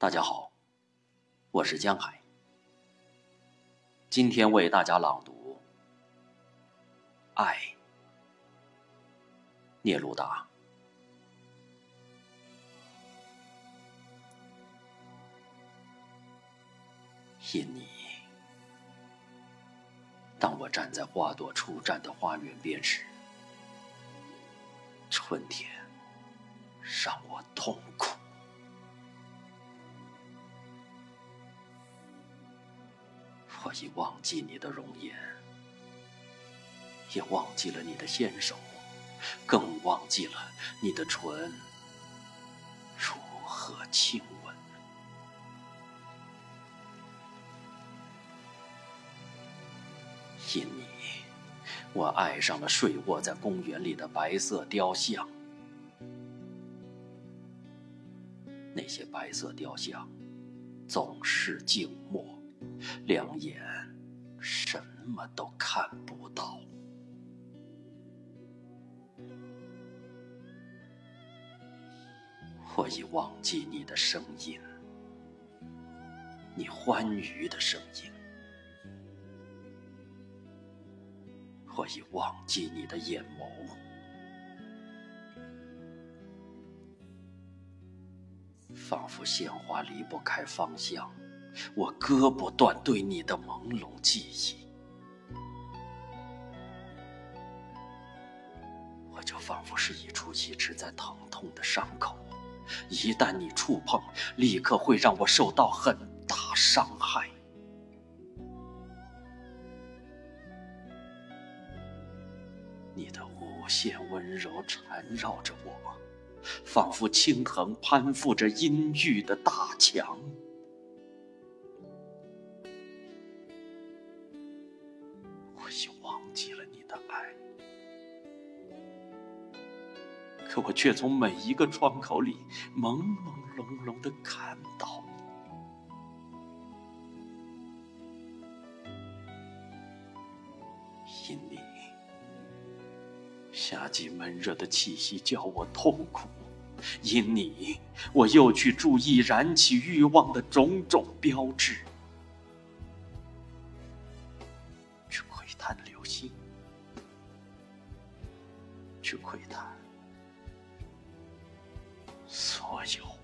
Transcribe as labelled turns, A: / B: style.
A: 大家好，我是江海。今天为大家朗读《爱》，聂鲁达。因你，当我站在花朵初绽的花园边时，春天让我痛我已忘记你的容颜，也忘记了你的纤手，更忘记了你的唇如何亲吻。因你，我爱上了睡卧在公园里的白色雕像。那些白色雕像总是静默。两眼什么都看不到，我已忘记你的声音，你欢愉的声音，我已忘记你的眼眸，仿佛鲜花离不开芳香。我割不断对你的朦胧记忆，我就仿佛是一处一直在疼痛的伤口，一旦你触碰，立刻会让我受到很大伤害。你的无限温柔缠绕着我，仿佛青藤攀附着阴郁的大墙。已忘记了你的爱，可我却从每一个窗口里朦朦胧胧的看到因你，夏季闷热的气息叫我痛苦；因你，我又去注意燃起欲望的种种标志。去窥探所有。